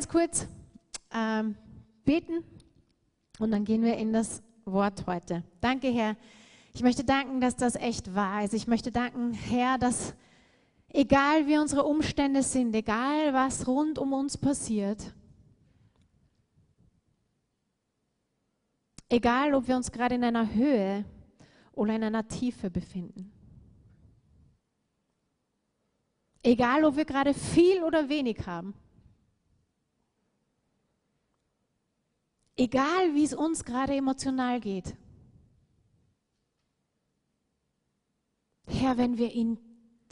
ganz kurz ähm, beten und dann gehen wir in das Wort heute. Danke, Herr. Ich möchte danken, dass das echt wahr ist. Ich möchte danken, Herr, dass egal wie unsere Umstände sind, egal was rund um uns passiert, egal ob wir uns gerade in einer Höhe oder in einer Tiefe befinden, egal ob wir gerade viel oder wenig haben, egal wie es uns gerade emotional geht, Herr, wenn wir in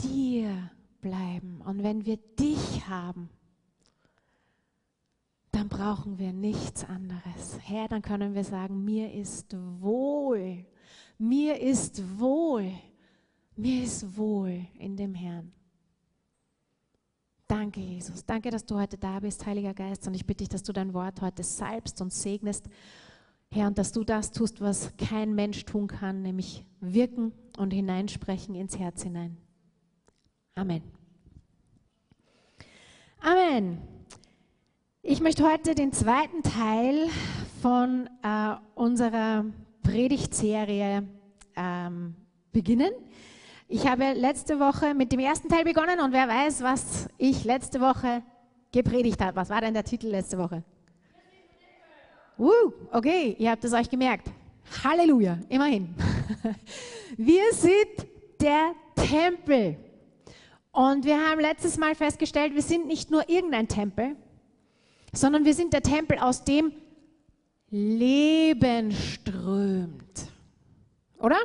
dir bleiben und wenn wir dich haben, dann brauchen wir nichts anderes. Herr, dann können wir sagen, mir ist wohl, mir ist wohl, mir ist wohl in dem Herrn. Danke, Jesus. Danke, dass du heute da bist, Heiliger Geist. Und ich bitte dich, dass du dein Wort heute salbst und segnest. Herr, und dass du das tust, was kein Mensch tun kann, nämlich wirken und hineinsprechen ins Herz hinein. Amen. Amen. Ich möchte heute den zweiten Teil von äh, unserer Predigtserie ähm, beginnen. Ich habe letzte Woche mit dem ersten Teil begonnen und wer weiß, was ich letzte Woche gepredigt habe. Was war denn der Titel letzte Woche? Uh, okay, ihr habt es euch gemerkt. Halleluja, immerhin. Wir sind der Tempel. Und wir haben letztes Mal festgestellt, wir sind nicht nur irgendein Tempel, sondern wir sind der Tempel, aus dem Leben strömt. Oder?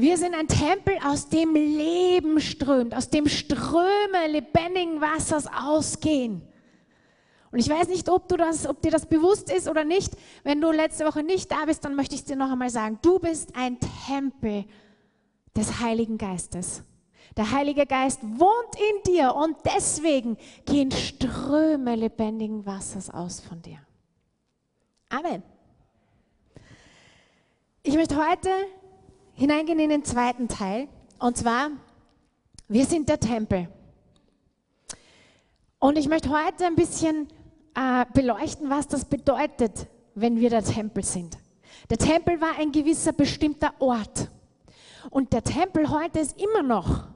Wir sind ein Tempel, aus dem Leben strömt, aus dem Ströme lebendigen Wassers ausgehen. Und ich weiß nicht, ob, du das, ob dir das bewusst ist oder nicht. Wenn du letzte Woche nicht da bist, dann möchte ich dir noch einmal sagen, du bist ein Tempel des Heiligen Geistes. Der Heilige Geist wohnt in dir und deswegen gehen Ströme lebendigen Wassers aus von dir. Amen. Ich möchte heute hineingehen in den zweiten Teil und zwar, wir sind der Tempel. Und ich möchte heute ein bisschen äh, beleuchten, was das bedeutet, wenn wir der Tempel sind. Der Tempel war ein gewisser bestimmter Ort. Und der Tempel heute ist immer noch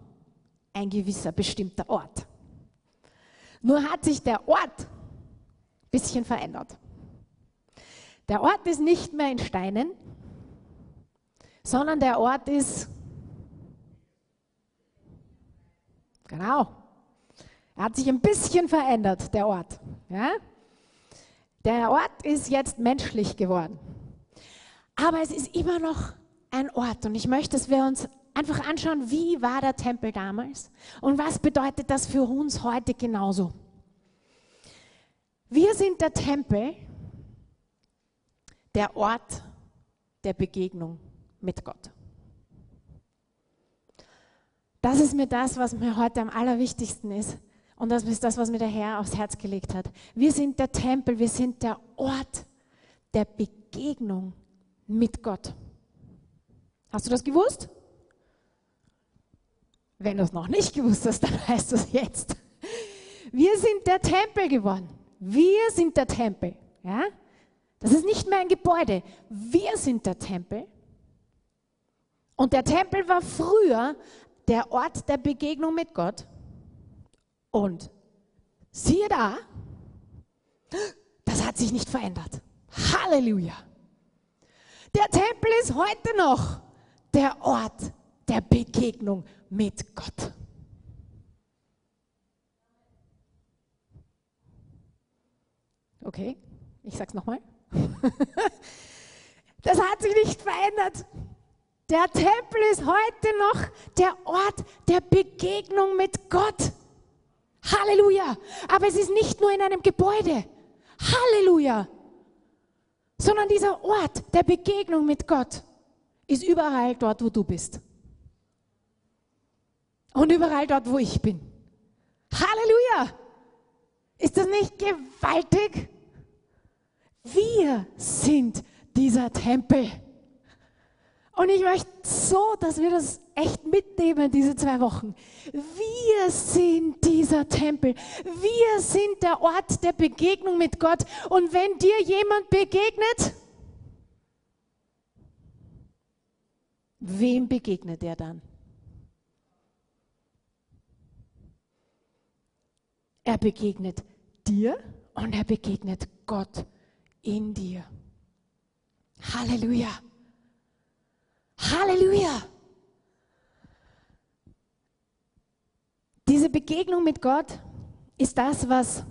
ein gewisser bestimmter Ort. Nur hat sich der Ort ein bisschen verändert. Der Ort ist nicht mehr in Steinen, sondern der Ort ist, genau, er hat sich ein bisschen verändert, der Ort. Ja? Der Ort ist jetzt menschlich geworden. Aber es ist immer noch ein Ort und ich möchte, dass wir uns einfach anschauen, wie war der Tempel damals und was bedeutet das für uns heute genauso. Wir sind der Tempel, der Ort der Begegnung mit Gott. Das ist mir das, was mir heute am allerwichtigsten ist. Und das ist das, was mir der Herr aufs Herz gelegt hat. Wir sind der Tempel, wir sind der Ort der Begegnung mit Gott. Hast du das gewusst? Wenn du es noch nicht gewusst hast, dann weißt du es jetzt. Wir sind der Tempel geworden. Wir sind der Tempel. Ja? Das ist nicht mehr ein Gebäude. Wir sind der Tempel. Und der Tempel war früher der Ort der Begegnung mit Gott. Und siehe da, das hat sich nicht verändert. Halleluja. Der Tempel ist heute noch der Ort der Begegnung mit Gott. Okay, ich sag's nochmal. das hat sich nicht verändert. Der Tempel ist heute noch der Ort der Begegnung mit Gott. Halleluja. Aber es ist nicht nur in einem Gebäude. Halleluja. Sondern dieser Ort der Begegnung mit Gott ist überall dort, wo du bist. Und überall dort, wo ich bin. Halleluja! Ist das nicht gewaltig? Wir sind dieser Tempel. Und ich möchte so, dass wir das echt mitnehmen, diese zwei Wochen. Wir sind dieser Tempel. Wir sind der Ort der Begegnung mit Gott. Und wenn dir jemand begegnet, wem begegnet er dann? Er begegnet dir und er begegnet Gott in dir. Halleluja. Halleluja. Diese Begegnung mit Gott ist das, was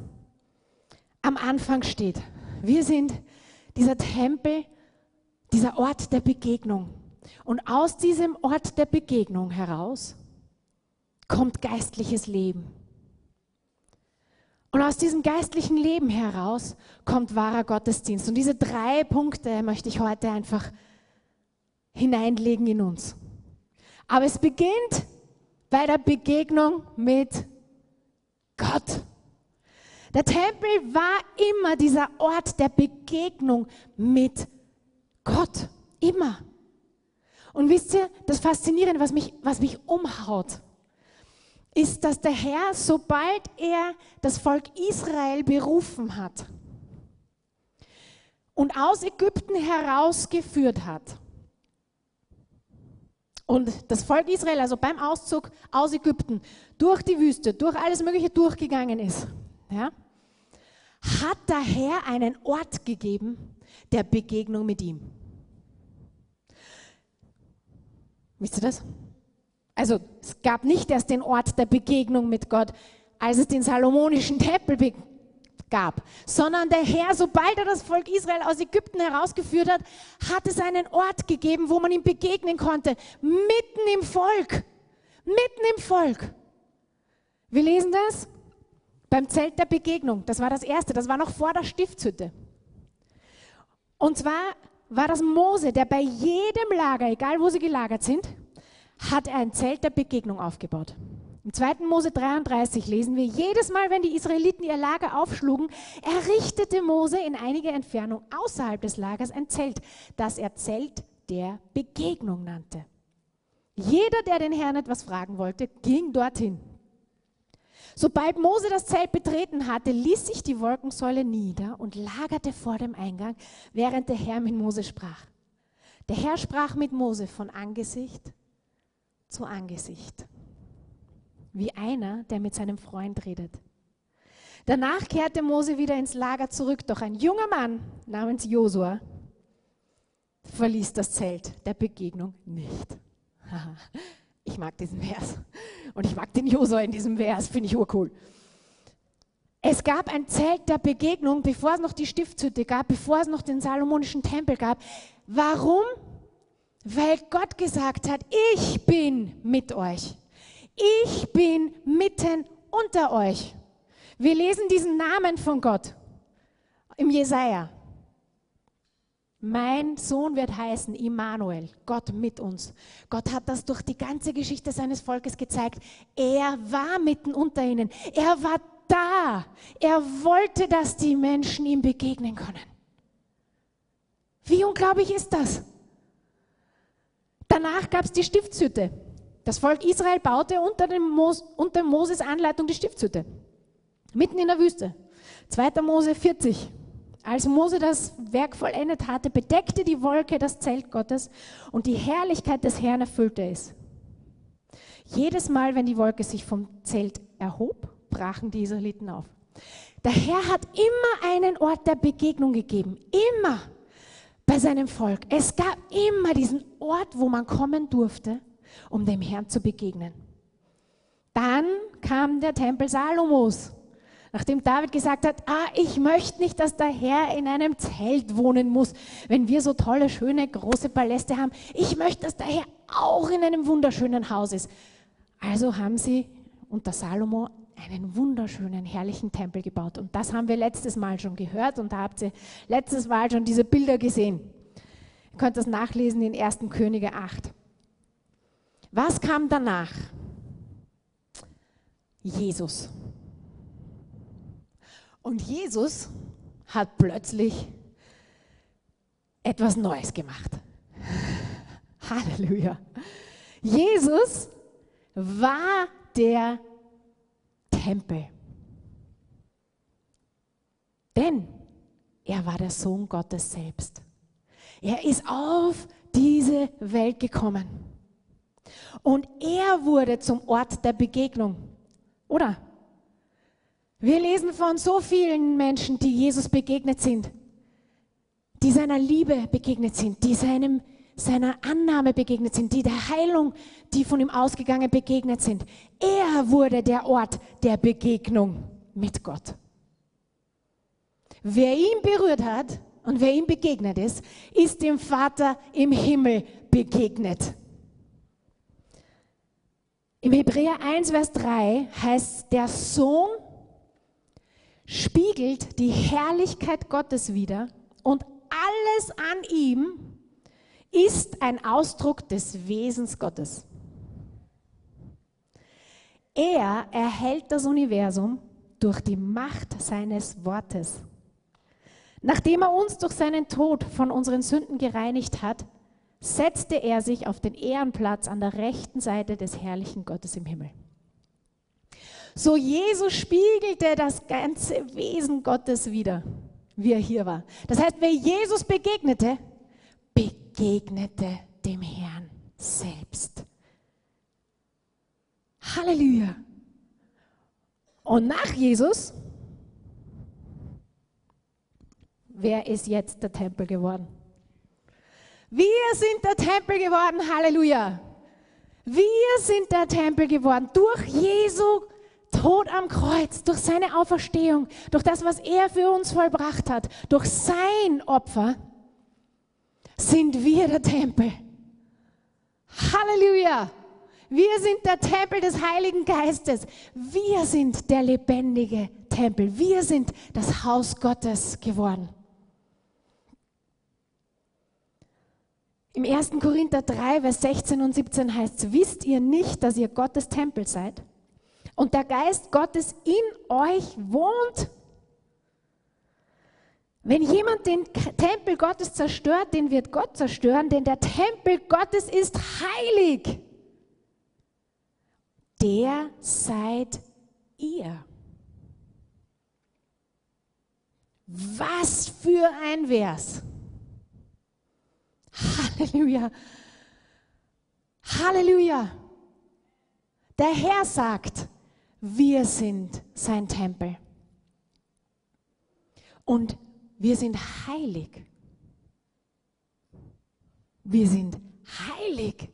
am Anfang steht. Wir sind dieser Tempel, dieser Ort der Begegnung. Und aus diesem Ort der Begegnung heraus kommt geistliches Leben. Und aus diesem geistlichen Leben heraus kommt wahrer Gottesdienst. Und diese drei Punkte möchte ich heute einfach hineinlegen in uns. Aber es beginnt bei der Begegnung mit Gott. Der Tempel war immer dieser Ort der Begegnung mit Gott. Immer. Und wisst ihr, das Faszinierende, was mich, was mich umhaut, ist, dass der Herr, sobald er das Volk Israel berufen hat und aus Ägypten herausgeführt hat, und das Volk Israel, also beim Auszug aus Ägypten, durch die Wüste, durch alles Mögliche durchgegangen ist, ja, hat der Herr einen Ort gegeben der Begegnung mit ihm. Wisst ihr das? Also es gab nicht erst den Ort der Begegnung mit Gott, als es den salomonischen Tempel gab, sondern der Herr, sobald er das Volk Israel aus Ägypten herausgeführt hat, hat es einen Ort gegeben, wo man ihm begegnen konnte, mitten im Volk, mitten im Volk. Wir lesen das beim Zelt der Begegnung. Das war das erste, das war noch vor der Stiftshütte. Und zwar war das Mose, der bei jedem Lager, egal wo sie gelagert sind, hat er ein Zelt der Begegnung aufgebaut. Im 2. Mose 33 lesen wir, jedes Mal, wenn die Israeliten ihr Lager aufschlugen, errichtete Mose in einiger Entfernung außerhalb des Lagers ein Zelt, das er Zelt der Begegnung nannte. Jeder, der den Herrn etwas fragen wollte, ging dorthin. Sobald Mose das Zelt betreten hatte, ließ sich die Wolkensäule nieder und lagerte vor dem Eingang, während der Herr mit Mose sprach. Der Herr sprach mit Mose von Angesicht zu Angesicht wie einer, der mit seinem Freund redet. Danach kehrte Mose wieder ins Lager zurück, doch ein junger Mann namens Josua verließ das Zelt der Begegnung nicht. Ich mag diesen Vers und ich mag den Josua in diesem Vers, finde ich urcool. Es gab ein Zelt der Begegnung, bevor es noch die Stiftshütte gab, bevor es noch den salomonischen Tempel gab. Warum? Weil Gott gesagt hat, ich bin mit euch ich bin mitten unter euch. Wir lesen diesen Namen von Gott im Jesaja. Mein Sohn wird heißen Immanuel, Gott mit uns. Gott hat das durch die ganze Geschichte seines Volkes gezeigt. Er war mitten unter ihnen. Er war da. Er wollte, dass die Menschen ihm begegnen können. Wie unglaublich ist das? Danach gab es die Stiftshütte. Das Volk Israel baute unter, dem Mos, unter Moses Anleitung die Stiftshütte. Mitten in der Wüste. 2. Mose 40. Als Mose das Werk vollendet hatte, bedeckte die Wolke das Zelt Gottes und die Herrlichkeit des Herrn erfüllte es. Jedes Mal, wenn die Wolke sich vom Zelt erhob, brachen die Israeliten auf. Der Herr hat immer einen Ort der Begegnung gegeben. Immer bei seinem Volk. Es gab immer diesen Ort, wo man kommen durfte um dem Herrn zu begegnen. Dann kam der Tempel Salomos. Nachdem David gesagt hat, ah, ich möchte nicht, dass der Herr in einem Zelt wohnen muss, wenn wir so tolle, schöne, große Paläste haben. Ich möchte, dass der Herr auch in einem wunderschönen Haus ist. Also haben sie unter Salomo einen wunderschönen, herrlichen Tempel gebaut. Und das haben wir letztes Mal schon gehört und da habt ihr letztes Mal schon diese Bilder gesehen. Ihr könnt das nachlesen in 1. Könige 8. Was kam danach? Jesus. Und Jesus hat plötzlich etwas Neues gemacht. Halleluja. Jesus war der Tempel. Denn er war der Sohn Gottes selbst. Er ist auf diese Welt gekommen. Und er wurde zum Ort der Begegnung. Oder? Wir lesen von so vielen Menschen, die Jesus begegnet sind, die seiner Liebe begegnet sind, die seinem, seiner Annahme begegnet sind, die der Heilung, die von ihm ausgegangen begegnet sind. Er wurde der Ort der Begegnung mit Gott. Wer ihn berührt hat und wer ihm begegnet ist, ist dem Vater im Himmel begegnet. Im Hebräer 1, Vers 3 heißt, der Sohn spiegelt die Herrlichkeit Gottes wider und alles an ihm ist ein Ausdruck des Wesens Gottes. Er erhält das Universum durch die Macht seines Wortes. Nachdem er uns durch seinen Tod von unseren Sünden gereinigt hat, setzte er sich auf den Ehrenplatz an der rechten Seite des herrlichen Gottes im Himmel. So Jesus spiegelte das ganze Wesen Gottes wieder, wie er hier war. Das heißt, wer Jesus begegnete, begegnete dem Herrn selbst. Halleluja. Und nach Jesus Wer ist jetzt der Tempel geworden? Wir sind der Tempel geworden, Halleluja. Wir sind der Tempel geworden durch Jesu Tod am Kreuz, durch seine Auferstehung, durch das, was er für uns vollbracht hat, durch sein Opfer, sind wir der Tempel. Halleluja. Wir sind der Tempel des Heiligen Geistes. Wir sind der lebendige Tempel. Wir sind das Haus Gottes geworden. Im 1. Korinther 3, Vers 16 und 17 heißt es, wisst ihr nicht, dass ihr Gottes Tempel seid und der Geist Gottes in euch wohnt? Wenn jemand den Tempel Gottes zerstört, den wird Gott zerstören, denn der Tempel Gottes ist heilig. Der seid ihr. Was für ein Vers. Halleluja. Halleluja. Der Herr sagt, wir sind sein Tempel. Und wir sind heilig. Wir sind heilig.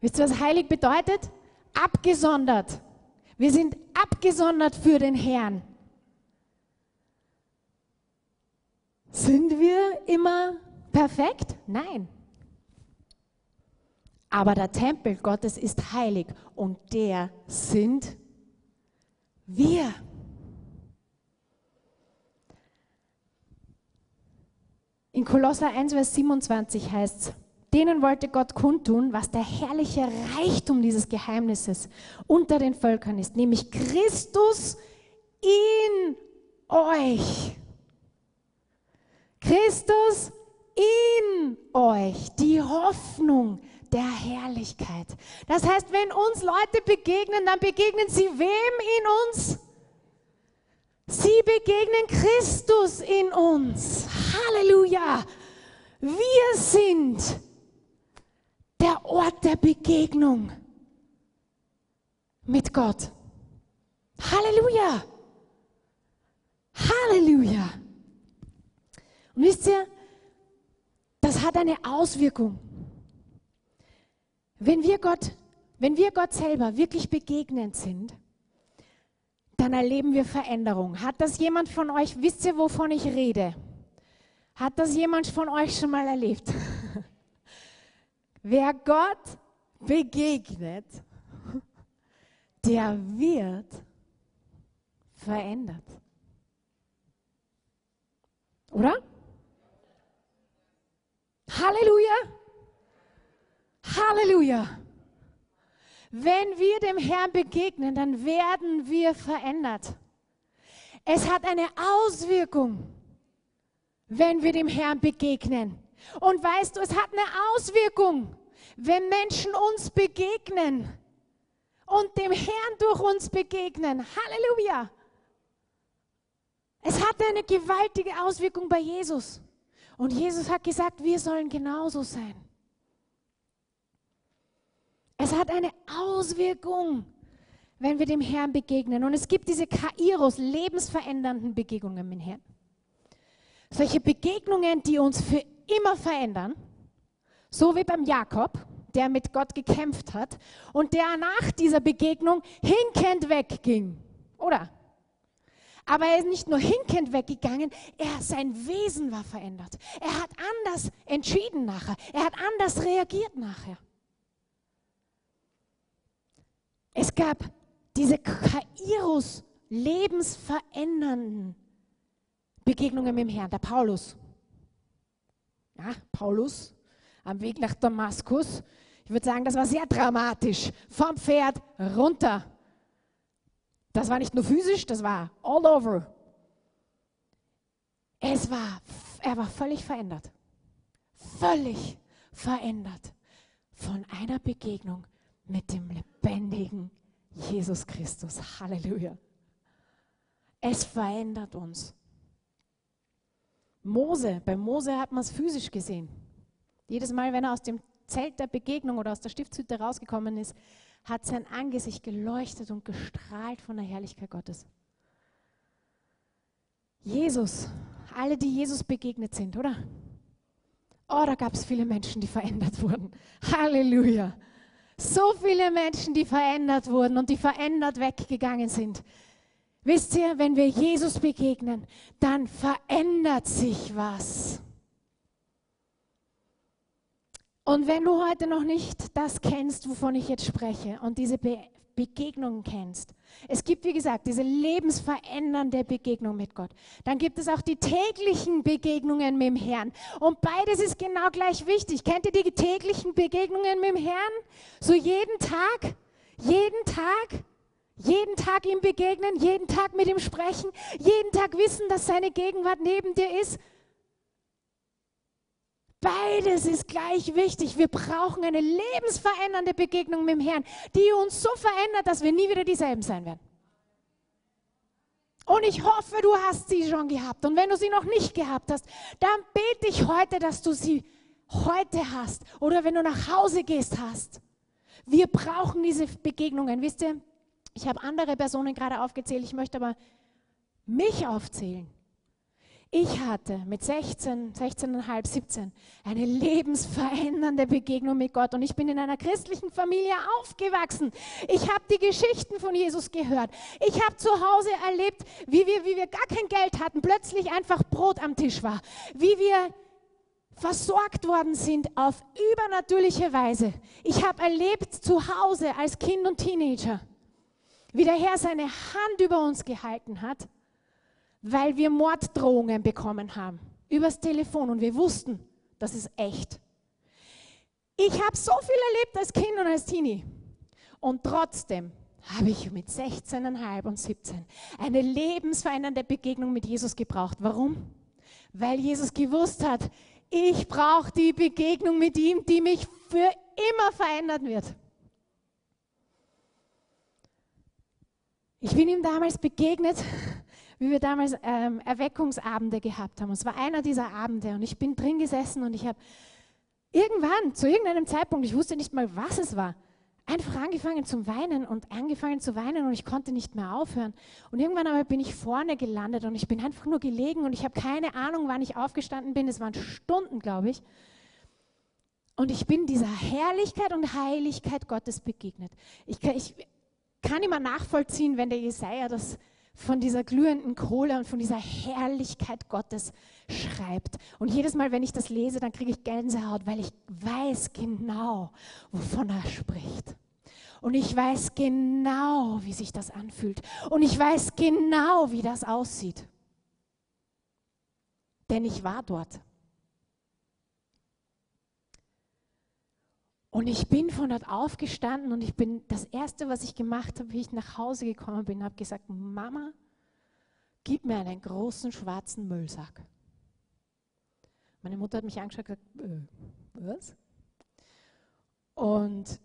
Wisst ihr, was heilig bedeutet? Abgesondert. Wir sind abgesondert für den Herrn. Sind wir immer perfekt? Nein. Aber der Tempel Gottes ist heilig und der sind wir. In Kolosser 1, Vers 27 heißt es, denen wollte Gott kundtun, was der herrliche Reichtum dieses Geheimnisses unter den Völkern ist, nämlich Christus in euch. Christus in euch die Hoffnung der Herrlichkeit. Das heißt, wenn uns Leute begegnen, dann begegnen sie wem in uns? Sie begegnen Christus in uns. Halleluja. Wir sind der Ort der Begegnung mit Gott. Halleluja. Halleluja. Und wisst ihr, das hat eine Auswirkung. Wenn wir Gott, wenn wir Gott selber wirklich begegnend sind, dann erleben wir Veränderung. Hat das jemand von euch, wisst ihr, wovon ich rede? Hat das jemand von euch schon mal erlebt? Wer Gott begegnet, der wird verändert. Oder? Halleluja. Halleluja. Wenn wir dem Herrn begegnen, dann werden wir verändert. Es hat eine Auswirkung, wenn wir dem Herrn begegnen. Und weißt du, es hat eine Auswirkung, wenn Menschen uns begegnen und dem Herrn durch uns begegnen. Halleluja! Es hatte eine gewaltige Auswirkung bei Jesus. Und Jesus hat gesagt, wir sollen genauso sein. Es hat eine Auswirkung, wenn wir dem Herrn begegnen. Und es gibt diese Kairos, lebensverändernden Begegnungen mit dem Herrn. Solche Begegnungen, die uns für immer verändern, so wie beim Jakob, der mit Gott gekämpft hat und der nach dieser Begegnung hinkend wegging. Oder? Aber er ist nicht nur hinkend weggegangen, er, sein Wesen war verändert. Er hat anders entschieden nachher. Er hat anders reagiert nachher. Es gab diese Kairos lebensverändernden Begegnungen mit dem Herrn. Der Paulus. Ja, Paulus am Weg nach Damaskus. Ich würde sagen, das war sehr dramatisch. Vom Pferd runter das war nicht nur physisch, das war all over. Es war, er war völlig verändert. Völlig verändert von einer Begegnung mit dem lebendigen Jesus Christus. Halleluja. Es verändert uns. Mose, bei Mose hat man es physisch gesehen. Jedes Mal, wenn er aus dem Zelt der Begegnung oder aus der Stiftshütte rausgekommen ist, hat sein Angesicht geleuchtet und gestrahlt von der Herrlichkeit Gottes. Jesus, alle, die Jesus begegnet sind, oder? Oh, da gab es viele Menschen, die verändert wurden. Halleluja. So viele Menschen, die verändert wurden und die verändert weggegangen sind. Wisst ihr, wenn wir Jesus begegnen, dann verändert sich was. Und wenn du heute noch nicht das kennst, wovon ich jetzt spreche und diese Be Begegnungen kennst, es gibt, wie gesagt, diese lebensverändernde Begegnung mit Gott. Dann gibt es auch die täglichen Begegnungen mit dem Herrn. Und beides ist genau gleich wichtig. Kennt ihr die täglichen Begegnungen mit dem Herrn? So jeden Tag, jeden Tag, jeden Tag ihm begegnen, jeden Tag mit ihm sprechen, jeden Tag wissen, dass seine Gegenwart neben dir ist. Beides ist gleich wichtig. Wir brauchen eine lebensverändernde Begegnung mit dem Herrn, die uns so verändert, dass wir nie wieder dieselben sein werden. Und ich hoffe, du hast sie schon gehabt. Und wenn du sie noch nicht gehabt hast, dann bete ich heute, dass du sie heute hast. Oder wenn du nach Hause gehst, hast. Wir brauchen diese Begegnungen. Wisst ihr, ich habe andere Personen gerade aufgezählt. Ich möchte aber mich aufzählen. Ich hatte mit 16, 16,5, 17 eine lebensverändernde Begegnung mit Gott und ich bin in einer christlichen Familie aufgewachsen. Ich habe die Geschichten von Jesus gehört. Ich habe zu Hause erlebt, wie wir, wie wir gar kein Geld hatten, plötzlich einfach Brot am Tisch war. Wie wir versorgt worden sind auf übernatürliche Weise. Ich habe erlebt zu Hause als Kind und Teenager, wie der Herr seine Hand über uns gehalten hat weil wir Morddrohungen bekommen haben übers Telefon und wir wussten, das ist echt. Ich habe so viel erlebt als Kind und als Teenie. Und trotzdem habe ich mit 16,5 und 17 eine lebensverändernde Begegnung mit Jesus gebraucht. Warum? Weil Jesus gewusst hat, ich brauche die Begegnung mit ihm, die mich für immer verändern wird. Ich bin ihm damals begegnet wie wir damals ähm, Erweckungsabende gehabt haben. Es war einer dieser Abende und ich bin drin gesessen und ich habe irgendwann, zu irgendeinem Zeitpunkt, ich wusste nicht mal, was es war, einfach angefangen zu weinen und angefangen zu weinen und ich konnte nicht mehr aufhören. Und irgendwann aber bin ich vorne gelandet und ich bin einfach nur gelegen und ich habe keine Ahnung, wann ich aufgestanden bin. Es waren Stunden, glaube ich. Und ich bin dieser Herrlichkeit und Heiligkeit Gottes begegnet. Ich ich kann immer nachvollziehen, wenn der Jesaja das von dieser glühenden Kohle und von dieser Herrlichkeit Gottes schreibt. Und jedes Mal, wenn ich das lese, dann kriege ich Gänsehaut, weil ich weiß genau, wovon er spricht. Und ich weiß genau, wie sich das anfühlt. Und ich weiß genau, wie das aussieht. Denn ich war dort. Und ich bin von dort aufgestanden und ich bin, das Erste, was ich gemacht habe, wie ich nach Hause gekommen bin, habe gesagt, Mama, gib mir einen großen schwarzen Müllsack. Meine Mutter hat mich angeschaut und gesagt, äh, was? Und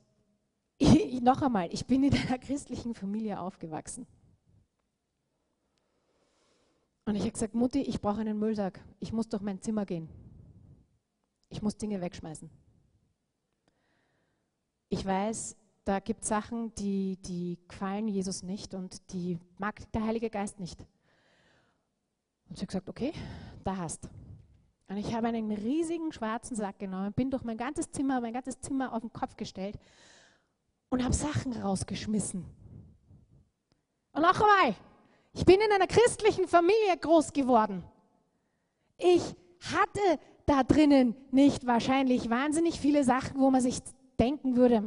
ich, noch einmal, ich bin in einer christlichen Familie aufgewachsen. Und ich habe gesagt, Mutti, ich brauche einen Müllsack. Ich muss durch mein Zimmer gehen. Ich muss Dinge wegschmeißen. Ich weiß, da gibt es Sachen, die, die gefallen Jesus nicht und die mag der Heilige Geist nicht. Und sie hat gesagt, okay, da hast. Und ich habe einen riesigen schwarzen Sack genommen, bin durch mein ganzes Zimmer, mein ganzes Zimmer auf den Kopf gestellt und habe Sachen rausgeschmissen. Und noch einmal, ich bin in einer christlichen Familie groß geworden. Ich hatte da drinnen nicht wahrscheinlich wahnsinnig viele Sachen, wo man sich denken würde,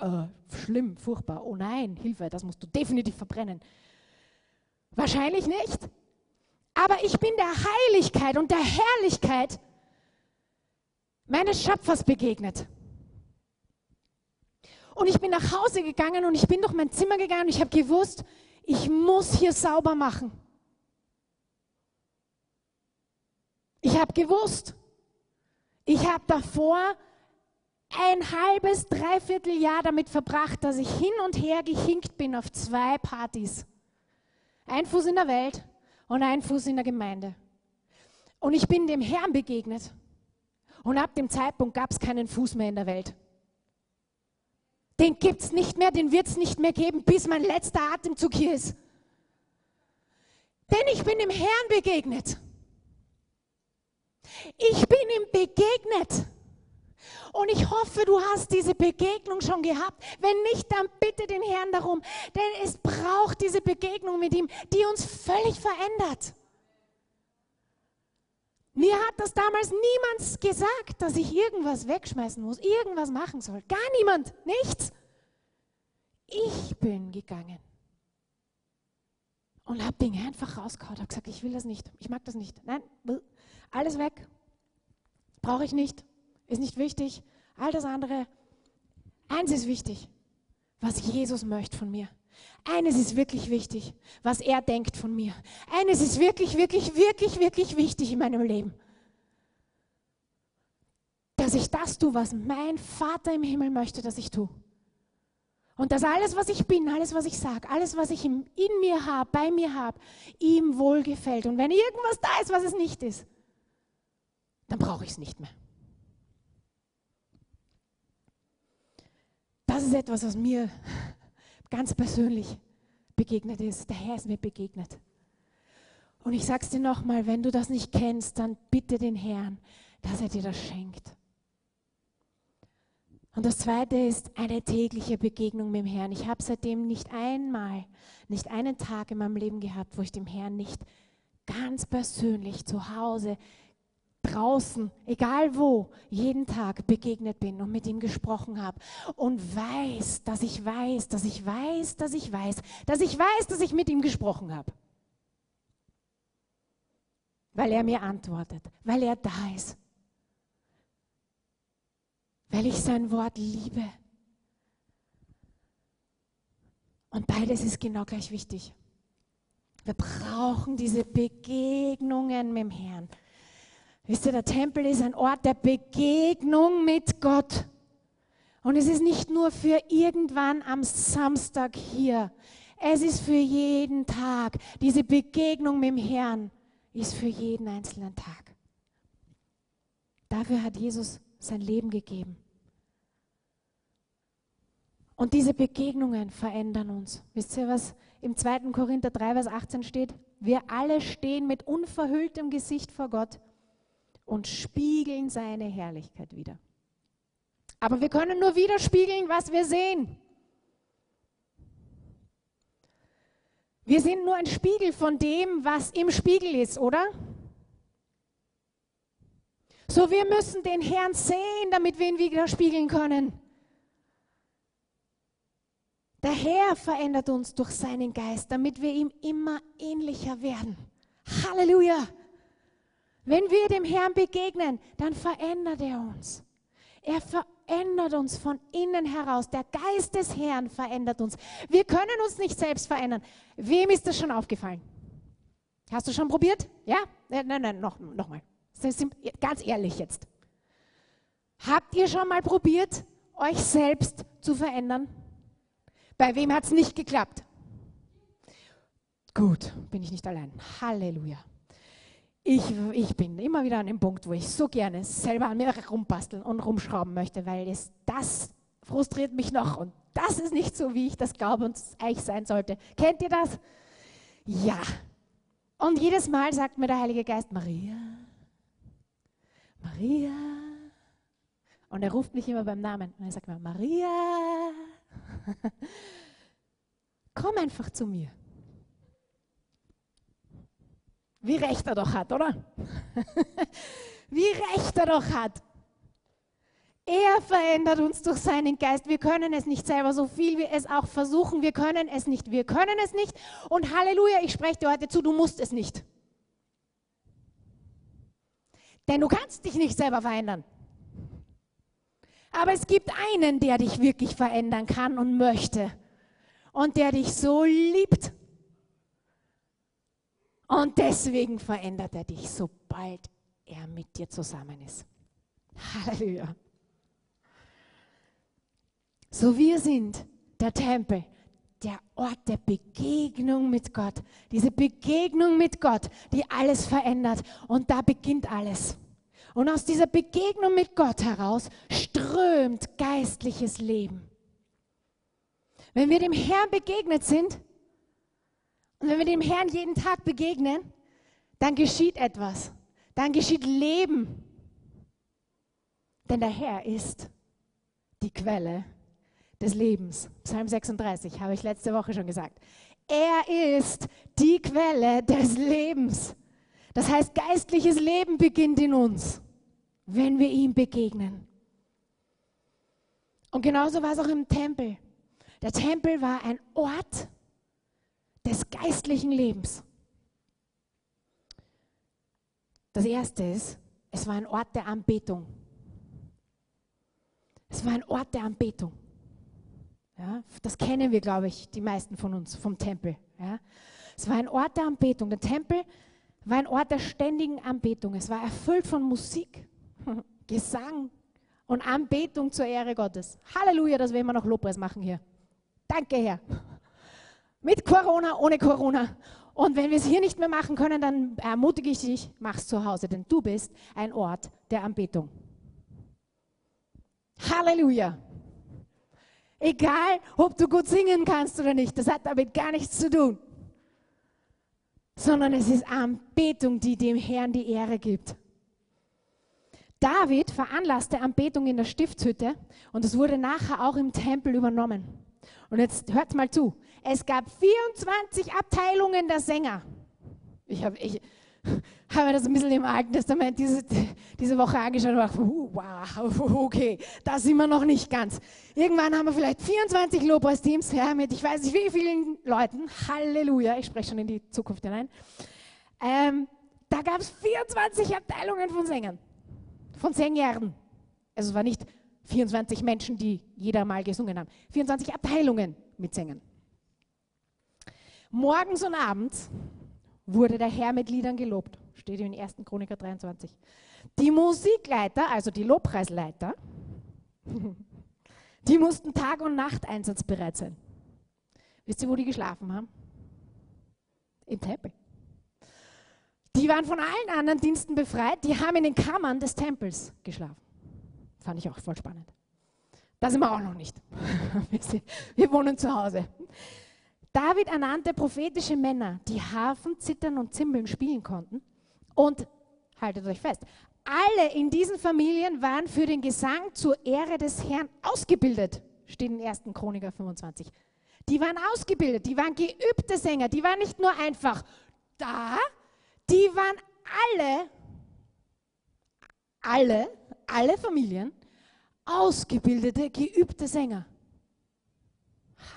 äh, schlimm, furchtbar, oh nein, Hilfe, das musst du definitiv verbrennen. Wahrscheinlich nicht. Aber ich bin der Heiligkeit und der Herrlichkeit meines Schöpfers begegnet. Und ich bin nach Hause gegangen und ich bin durch mein Zimmer gegangen und ich habe gewusst, ich muss hier sauber machen. Ich habe gewusst, ich habe davor ein halbes, dreiviertel Jahr damit verbracht, dass ich hin und her gehinkt bin auf zwei Partys. Ein Fuß in der Welt und ein Fuß in der Gemeinde. Und ich bin dem Herrn begegnet. Und ab dem Zeitpunkt gab es keinen Fuß mehr in der Welt. Den gibt es nicht mehr, den wird es nicht mehr geben, bis mein letzter Atemzug hier ist. Denn ich bin dem Herrn begegnet. Ich bin ihm begegnet. Und ich hoffe, du hast diese Begegnung schon gehabt. Wenn nicht, dann bitte den Herrn darum. Denn es braucht diese Begegnung mit ihm, die uns völlig verändert. Mir hat das damals niemand gesagt, dass ich irgendwas wegschmeißen muss, irgendwas machen soll. Gar niemand, nichts. Ich bin gegangen und habe Dinge einfach rausgehauen, habe gesagt, ich will das nicht, ich mag das nicht. Nein, alles weg, brauche ich nicht, ist nicht wichtig. All das andere, eins ist wichtig, was Jesus möchte von mir. Eines ist wirklich wichtig, was er denkt von mir. Eines ist wirklich, wirklich, wirklich, wirklich wichtig in meinem Leben. Dass ich das tue, was mein Vater im Himmel möchte, dass ich tue. Und dass alles, was ich bin, alles, was ich sage, alles, was ich in mir habe, bei mir habe, ihm wohlgefällt. Und wenn irgendwas da ist, was es nicht ist, dann brauche ich es nicht mehr. Das ist etwas, was mir ganz persönlich begegnet ist. Der Herr ist mir begegnet. Und ich sage es dir nochmal, wenn du das nicht kennst, dann bitte den Herrn, dass er dir das schenkt. Und das Zweite ist eine tägliche Begegnung mit dem Herrn. Ich habe seitdem nicht einmal, nicht einen Tag in meinem Leben gehabt, wo ich dem Herrn nicht ganz persönlich zu Hause draußen, egal wo, jeden Tag begegnet bin und mit ihm gesprochen habe und weiß, dass ich weiß, dass ich weiß, dass ich weiß, dass ich weiß, dass ich mit ihm gesprochen habe. Weil er mir antwortet, weil er da ist, weil ich sein Wort liebe. Und beides ist genau gleich wichtig. Wir brauchen diese Begegnungen mit dem Herrn. Wisst ihr, der Tempel ist ein Ort der Begegnung mit Gott. Und es ist nicht nur für irgendwann am Samstag hier. Es ist für jeden Tag. Diese Begegnung mit dem Herrn ist für jeden einzelnen Tag. Dafür hat Jesus sein Leben gegeben. Und diese Begegnungen verändern uns. Wisst ihr, was im 2. Korinther 3, Vers 18 steht? Wir alle stehen mit unverhülltem Gesicht vor Gott und spiegeln seine Herrlichkeit wieder. Aber wir können nur widerspiegeln, was wir sehen. Wir sind nur ein Spiegel von dem, was im Spiegel ist, oder? So, wir müssen den Herrn sehen, damit wir ihn widerspiegeln können. Der Herr verändert uns durch seinen Geist, damit wir ihm immer ähnlicher werden. Halleluja! Wenn wir dem Herrn begegnen, dann verändert er uns. Er verändert uns von innen heraus. Der Geist des Herrn verändert uns. Wir können uns nicht selbst verändern. Wem ist das schon aufgefallen? Hast du schon probiert? Ja? Nein, nein, noch, noch mal. Ganz ehrlich jetzt. Habt ihr schon mal probiert, euch selbst zu verändern? Bei wem hat es nicht geklappt? Gut, bin ich nicht allein. Halleluja. Ich, ich bin immer wieder an dem Punkt, wo ich so gerne selber an mir rumbasteln und rumschrauben möchte, weil es, das frustriert mich noch und das ist nicht so, wie ich das glaube und eigentlich sein sollte. Kennt ihr das? Ja. Und jedes Mal sagt mir der Heilige Geist, Maria, Maria. Und er ruft mich immer beim Namen und er sagt mir, Maria, komm einfach zu mir. Wie recht er doch hat, oder? Wie recht er doch hat. Er verändert uns durch seinen Geist. Wir können es nicht selber, so viel wir es auch versuchen. Wir können es nicht. Wir können es nicht. Und Halleluja, ich spreche dir heute zu, du musst es nicht. Denn du kannst dich nicht selber verändern. Aber es gibt einen, der dich wirklich verändern kann und möchte. Und der dich so liebt und deswegen verändert er dich, sobald er mit dir zusammen ist. Halleluja. So wir sind der Tempel, der Ort der Begegnung mit Gott. Diese Begegnung mit Gott, die alles verändert. Und da beginnt alles. Und aus dieser Begegnung mit Gott heraus strömt geistliches Leben. Wenn wir dem Herrn begegnet sind, und wenn wir dem Herrn jeden Tag begegnen, dann geschieht etwas. Dann geschieht Leben. Denn der Herr ist die Quelle des Lebens. Psalm 36 habe ich letzte Woche schon gesagt. Er ist die Quelle des Lebens. Das heißt, geistliches Leben beginnt in uns, wenn wir ihm begegnen. Und genauso war es auch im Tempel. Der Tempel war ein Ort, des geistlichen Lebens. Das erste ist, es war ein Ort der Anbetung. Es war ein Ort der Anbetung. Ja, das kennen wir, glaube ich, die meisten von uns vom Tempel. Ja. Es war ein Ort der Anbetung. Der Tempel war ein Ort der ständigen Anbetung. Es war erfüllt von Musik, Gesang und Anbetung zur Ehre Gottes. Halleluja, dass wir immer noch Lobpreis machen hier. Danke, Herr. Mit Corona, ohne Corona. Und wenn wir es hier nicht mehr machen können, dann ermutige ich dich, mach es zu Hause, denn du bist ein Ort der Anbetung. Halleluja. Egal, ob du gut singen kannst oder nicht, das hat damit gar nichts zu tun. Sondern es ist Anbetung, die dem Herrn die Ehre gibt. David veranlasste Anbetung in der Stiftshütte und es wurde nachher auch im Tempel übernommen. Und jetzt hört mal zu. Es gab 24 Abteilungen der Sänger. Ich habe ich, hab mir das ein bisschen im Alten Testament diese, diese Woche angeschaut und dachte, uh, wow, okay, da sind wir noch nicht ganz. Irgendwann haben wir vielleicht 24 Lobpreisteams, ja, mit ich weiß nicht wie vielen Leuten. Halleluja, ich spreche schon in die Zukunft hinein. Ähm, da gab es 24 Abteilungen von Sängern, von Sängern. Also es war nicht 24 Menschen, die jeder mal gesungen haben. 24 Abteilungen mit Sängern. Morgens und abends wurde der Herr mit Liedern gelobt. Steht im 1. Chroniker 23. Die Musikleiter, also die Lobpreisleiter, die mussten Tag und Nacht einsatzbereit sein. Wisst ihr, wo die geschlafen haben? Im Tempel. Die waren von allen anderen Diensten befreit, die haben in den Kammern des Tempels geschlafen. Fand ich auch voll spannend. Da sind wir auch noch nicht. Wir wohnen zu Hause. David ernannte prophetische Männer, die Harfen, Zittern und Zimbeln spielen konnten. Und haltet euch fest, alle in diesen Familien waren für den Gesang zur Ehre des Herrn ausgebildet. Steht in 1. Chroniker 25. Die waren ausgebildet, die waren geübte Sänger, die waren nicht nur einfach da, die waren alle, alle, alle Familien ausgebildete, geübte Sänger.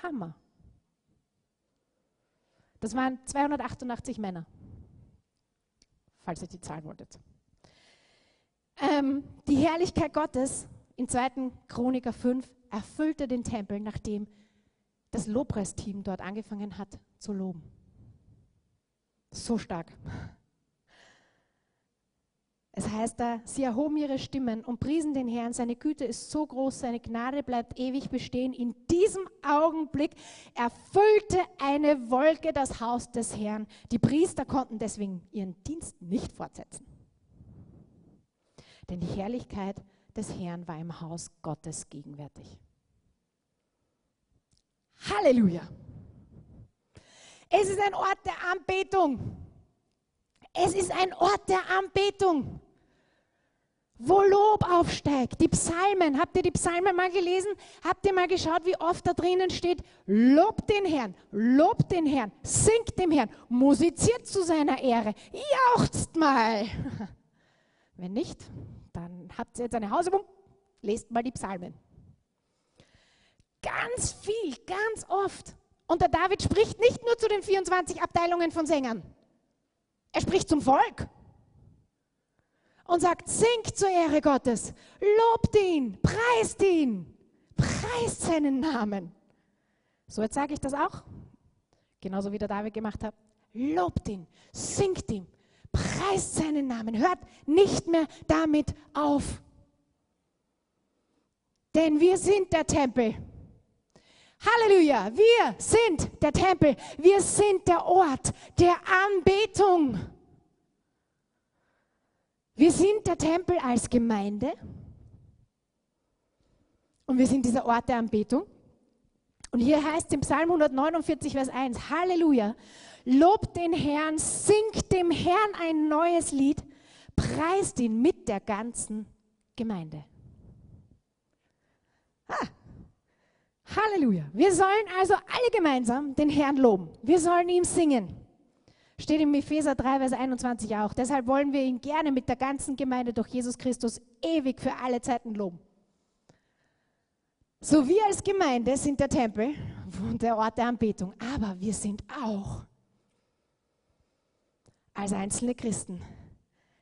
Hammer. Das waren 288 Männer, falls ihr die Zahl wolltet. Ähm, die Herrlichkeit Gottes in 2. Chroniker 5 erfüllte den Tempel, nachdem das Lobpreisteam dort angefangen hat zu loben. So stark. Es heißt da, sie erhoben ihre Stimmen und priesen den Herrn. Seine Güte ist so groß, seine Gnade bleibt ewig bestehen. In diesem Augenblick erfüllte eine Wolke das Haus des Herrn. Die Priester konnten deswegen ihren Dienst nicht fortsetzen. Denn die Herrlichkeit des Herrn war im Haus Gottes gegenwärtig. Halleluja! Es ist ein Ort der Anbetung. Es ist ein Ort der Anbetung, wo Lob aufsteigt. Die Psalmen, habt ihr die Psalmen mal gelesen? Habt ihr mal geschaut, wie oft da drinnen steht, lobt den Herrn, lobt den Herrn, singt dem Herrn, musiziert zu seiner Ehre, jauchzt mal. Wenn nicht, dann habt ihr jetzt eine Hausübung, lest mal die Psalmen. Ganz viel, ganz oft. Und der David spricht nicht nur zu den 24 Abteilungen von Sängern. Er spricht zum Volk und sagt, singt zur Ehre Gottes, lobt ihn, preist ihn, preist seinen Namen. So, jetzt sage ich das auch, genauso wie der David gemacht hat. Lobt ihn, singt ihm, preist seinen Namen, hört nicht mehr damit auf. Denn wir sind der Tempel. Halleluja, wir sind der Tempel, wir sind der Ort der Anbetung. Wir sind der Tempel als Gemeinde und wir sind dieser Ort der Anbetung. Und hier heißt im Psalm 149, Vers 1, Halleluja, lobt den Herrn, singt dem Herrn ein neues Lied, preist ihn mit der ganzen Gemeinde. Ah, Halleluja. Wir sollen also alle gemeinsam den Herrn loben. Wir sollen ihm singen. Steht im Epheser 3, Vers 21 auch. Deshalb wollen wir ihn gerne mit der ganzen Gemeinde durch Jesus Christus ewig für alle Zeiten loben. So wir als Gemeinde sind der Tempel und der Ort der Anbetung, aber wir sind auch als einzelne Christen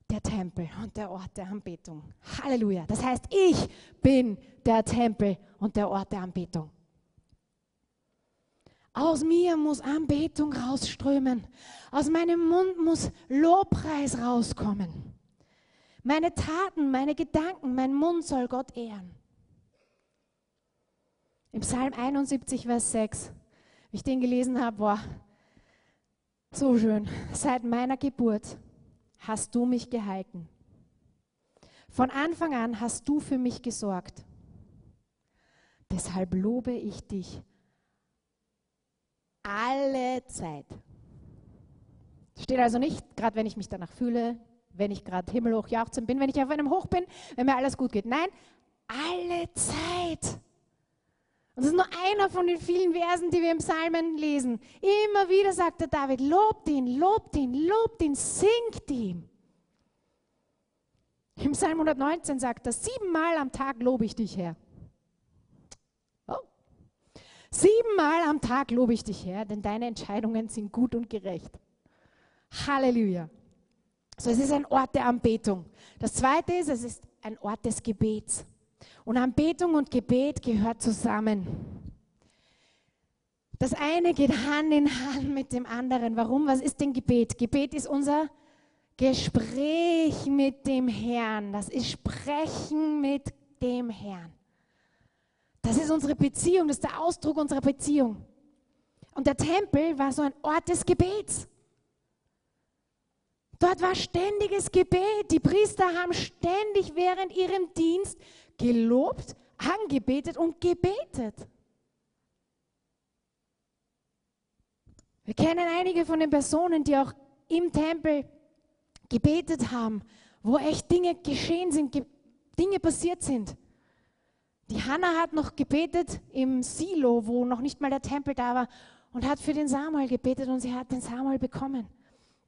der Tempel und der Ort der Anbetung. Halleluja. Das heißt, ich bin der Tempel und der Ort der Anbetung. Aus mir muss Anbetung rausströmen. Aus meinem Mund muss Lobpreis rauskommen. Meine Taten, meine Gedanken, mein Mund soll Gott ehren. Im Psalm 71, Vers 6, wie ich den gelesen habe, war so schön. Seit meiner Geburt hast du mich gehalten. Von Anfang an hast du für mich gesorgt. Deshalb lobe ich dich alle Zeit. Steht also nicht, gerade wenn ich mich danach fühle, wenn ich gerade himmelhoch jauchzend bin, wenn ich auf einem Hoch bin, wenn mir alles gut geht. Nein, alle Zeit. Und das ist nur einer von den vielen Versen, die wir im Psalmen lesen. Immer wieder sagt der David, lobt ihn, lobt ihn, lobt ihn, singt ihm. Im Psalm 119 sagt er, siebenmal am Tag lobe ich dich, Herr. Siebenmal am Tag lobe ich dich, Herr, denn deine Entscheidungen sind gut und gerecht. Halleluja. So, es ist ein Ort der Anbetung. Das zweite ist, es ist ein Ort des Gebets. Und Anbetung und Gebet gehört zusammen. Das eine geht Hand in Hand mit dem anderen. Warum? Was ist denn Gebet? Gebet ist unser Gespräch mit dem Herrn. Das ist Sprechen mit dem Herrn. Das ist unsere Beziehung, das ist der Ausdruck unserer Beziehung. Und der Tempel war so ein Ort des Gebets. Dort war ständiges Gebet. Die Priester haben ständig während ihrem Dienst gelobt, angebetet und gebetet. Wir kennen einige von den Personen, die auch im Tempel gebetet haben, wo echt Dinge geschehen sind, Dinge passiert sind. Die Hannah hat noch gebetet im Silo, wo noch nicht mal der Tempel da war, und hat für den Samuel gebetet und sie hat den Samuel bekommen.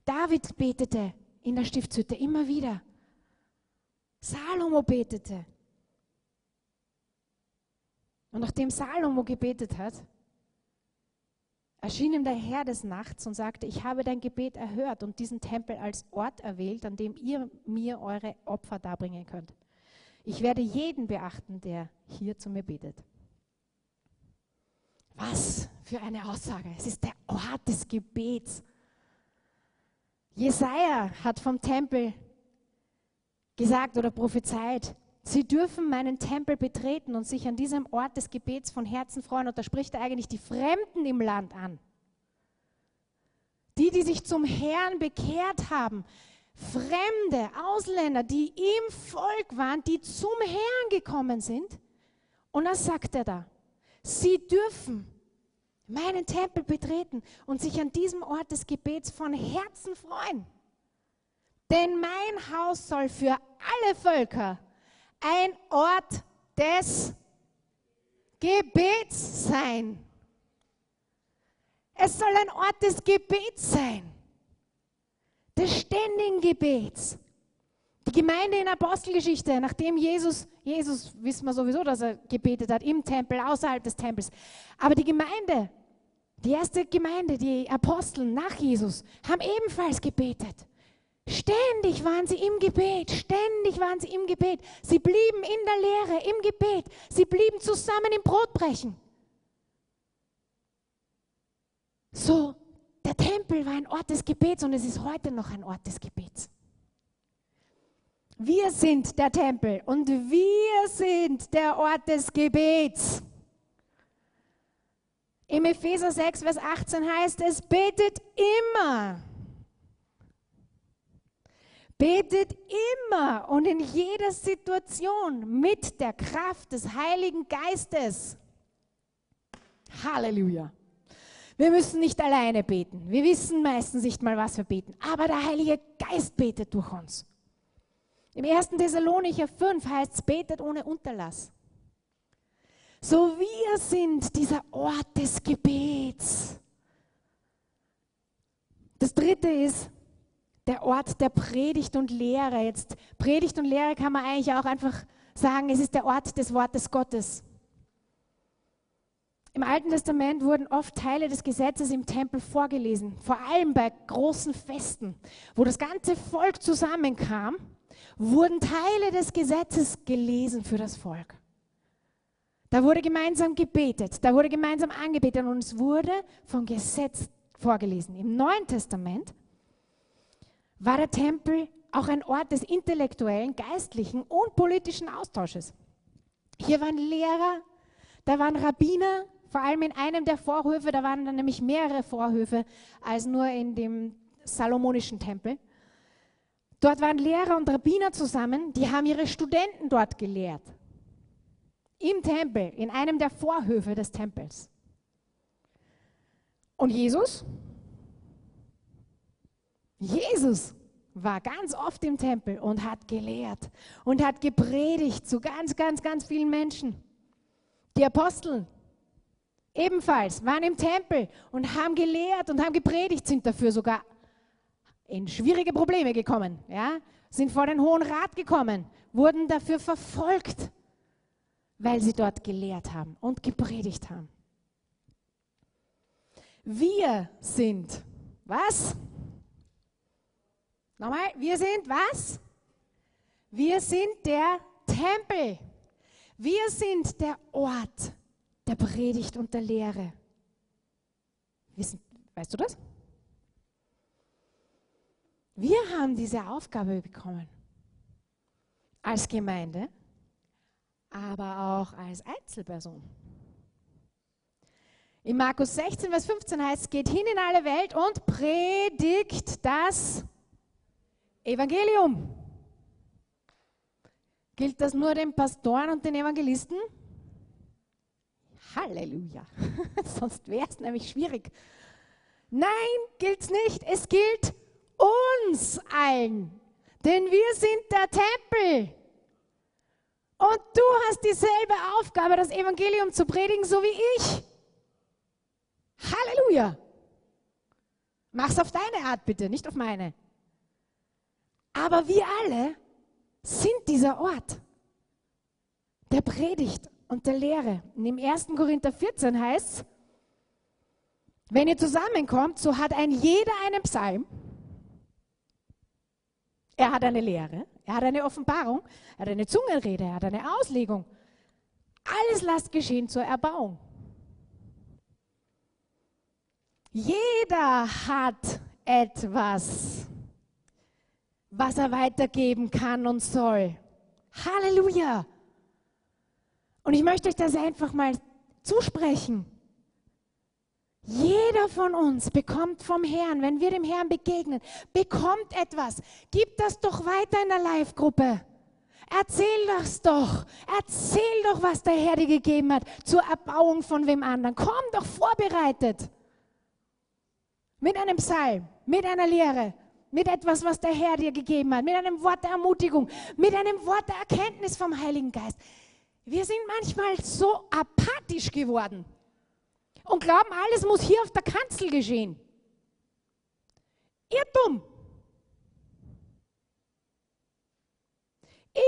David betete in der Stiftshütte immer wieder. Salomo betete. Und nachdem Salomo gebetet hat, erschien ihm der Herr des Nachts und sagte, ich habe dein Gebet erhört und diesen Tempel als Ort erwählt, an dem ihr mir eure Opfer darbringen könnt. Ich werde jeden beachten, der hier zu mir betet. Was für eine Aussage. Es ist der Ort des Gebets. Jesaja hat vom Tempel gesagt oder prophezeit, sie dürfen meinen Tempel betreten und sich an diesem Ort des Gebets von Herzen freuen. Und da spricht er eigentlich die Fremden im Land an. Die, die sich zum Herrn bekehrt haben, Fremde, Ausländer, die im Volk waren, die zum Herrn gekommen sind. Und dann sagt er da, sie dürfen meinen Tempel betreten und sich an diesem Ort des Gebets von Herzen freuen. Denn mein Haus soll für alle Völker ein Ort des Gebets sein. Es soll ein Ort des Gebets sein des ständigen Gebets. Die Gemeinde in Apostelgeschichte, nachdem Jesus, Jesus wissen wir sowieso, dass er gebetet hat, im Tempel, außerhalb des Tempels. Aber die Gemeinde, die erste Gemeinde, die Apostel nach Jesus, haben ebenfalls gebetet. Ständig waren sie im Gebet, ständig waren sie im Gebet. Sie blieben in der Lehre, im Gebet. Sie blieben zusammen im Brotbrechen. So der Tempel war ein Ort des Gebets und es ist heute noch ein Ort des Gebets. Wir sind der Tempel und wir sind der Ort des Gebets. Im Epheser 6, Vers 18 heißt es, betet immer. Betet immer und in jeder Situation mit der Kraft des Heiligen Geistes. Halleluja. Wir müssen nicht alleine beten. Wir wissen meistens nicht mal, was wir beten. Aber der Heilige Geist betet durch uns. Im 1. Thessalonicher 5 heißt es, betet ohne Unterlass. So wir sind dieser Ort des Gebets. Das dritte ist der Ort der Predigt und Lehre. Jetzt Predigt und Lehre kann man eigentlich auch einfach sagen, es ist der Ort des Wortes Gottes. Im Alten Testament wurden oft Teile des Gesetzes im Tempel vorgelesen, vor allem bei großen Festen, wo das ganze Volk zusammenkam, wurden Teile des Gesetzes gelesen für das Volk. Da wurde gemeinsam gebetet, da wurde gemeinsam angebetet und es wurde vom Gesetz vorgelesen. Im Neuen Testament war der Tempel auch ein Ort des intellektuellen, geistlichen und politischen Austausches. Hier waren Lehrer, da waren Rabbiner, vor allem in einem der Vorhöfe, da waren dann nämlich mehrere Vorhöfe als nur in dem salomonischen Tempel. Dort waren Lehrer und Rabbiner zusammen, die haben ihre Studenten dort gelehrt. Im Tempel, in einem der Vorhöfe des Tempels. Und Jesus? Jesus war ganz oft im Tempel und hat gelehrt und hat gepredigt zu ganz, ganz, ganz vielen Menschen. Die Apostel, ebenfalls waren im Tempel und haben gelehrt und haben gepredigt, sind dafür sogar in schwierige Probleme gekommen, ja? sind vor den Hohen Rat gekommen, wurden dafür verfolgt, weil sie dort gelehrt haben und gepredigt haben. Wir sind was? Nochmal, wir sind was? Wir sind der Tempel. Wir sind der Ort, der Predigt und der Lehre. Wissen, weißt du das? Wir haben diese Aufgabe bekommen. Als Gemeinde, aber auch als Einzelperson. In Markus 16, Vers 15 heißt es, geht hin in alle Welt und predigt das Evangelium. Gilt das nur den Pastoren und den Evangelisten? Halleluja. Sonst wäre es nämlich schwierig. Nein, gilt es nicht. Es gilt uns allen. Denn wir sind der Tempel. Und du hast dieselbe Aufgabe, das Evangelium zu predigen, so wie ich. Halleluja. Mach's auf deine Art bitte, nicht auf meine. Aber wir alle sind dieser Ort der Predigt und der Lehre. Und im 1. Korinther 14 heißt es, wenn ihr zusammenkommt, so hat ein jeder einen Psalm, er hat eine Lehre, er hat eine Offenbarung, er hat eine Zungenrede, er hat eine Auslegung. Alles lasst geschehen zur Erbauung. Jeder hat etwas. was er weitergeben kann und soll. Halleluja! Und ich möchte euch das einfach mal zusprechen. Jeder von uns bekommt vom Herrn, wenn wir dem Herrn begegnen, bekommt etwas. Gib das doch weiter in der Live-Gruppe. Erzähl das doch. Erzähl doch, was der Herr dir gegeben hat zur Erbauung von wem anderen. Komm doch vorbereitet. Mit einem Psalm, mit einer Lehre, mit etwas, was der Herr dir gegeben hat, mit einem Wort der Ermutigung, mit einem Wort der Erkenntnis vom Heiligen Geist. Wir sind manchmal so apathisch geworden und glauben, alles muss hier auf der Kanzel geschehen. Irrtum.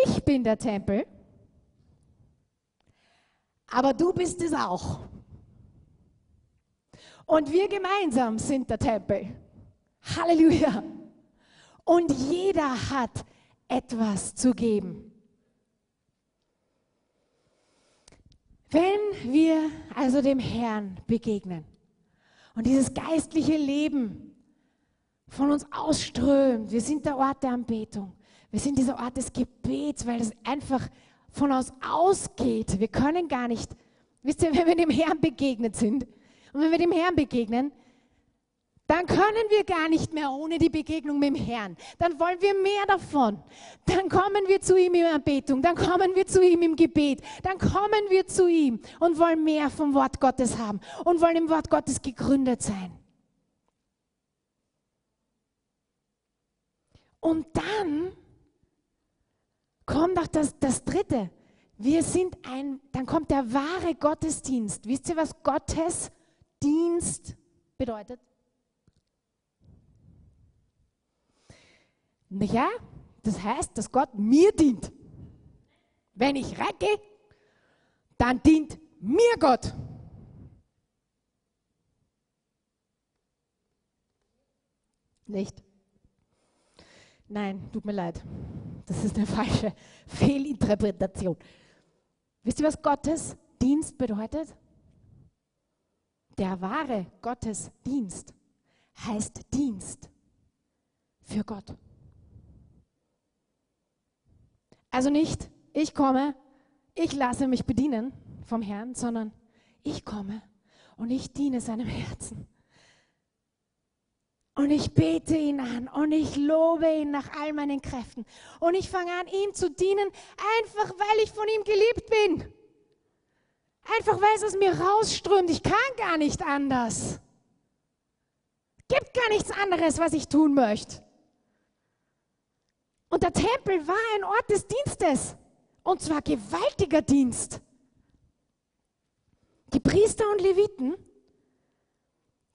Ich bin der Tempel, aber du bist es auch. Und wir gemeinsam sind der Tempel. Halleluja. Und jeder hat etwas zu geben. Wenn wir also dem Herrn begegnen und dieses geistliche Leben von uns ausströmt, wir sind der Ort der Anbetung, wir sind dieser Ort des Gebets, weil es einfach von uns ausgeht. Wir können gar nicht, wisst ihr, wenn wir dem Herrn begegnet sind und wenn wir dem Herrn begegnen, dann können wir gar nicht mehr ohne die Begegnung mit dem Herrn. Dann wollen wir mehr davon. Dann kommen wir zu ihm in Anbetung, dann kommen wir zu ihm im Gebet, dann kommen wir zu ihm und wollen mehr vom Wort Gottes haben und wollen im Wort Gottes gegründet sein. Und dann kommt auch das, das Dritte. Wir sind ein, dann kommt der wahre Gottesdienst. Wisst ihr, was Gottesdienst bedeutet? Ja, das heißt, dass Gott mir dient. Wenn ich reingehe, dann dient mir Gott. Nicht? Nein, tut mir leid. Das ist eine falsche Fehlinterpretation. Wisst ihr, was Gottes Dienst bedeutet? Der wahre Gottes Dienst heißt Dienst für Gott. Also nicht, ich komme, ich lasse mich bedienen vom Herrn, sondern ich komme und ich diene seinem Herzen. Und ich bete ihn an und ich lobe ihn nach all meinen Kräften. Und ich fange an, ihm zu dienen, einfach weil ich von ihm geliebt bin. Einfach weil es aus mir rausströmt. Ich kann gar nicht anders. Gibt gar nichts anderes, was ich tun möchte. Und der Tempel war ein Ort des Dienstes. Und zwar gewaltiger Dienst. Die Priester und Leviten,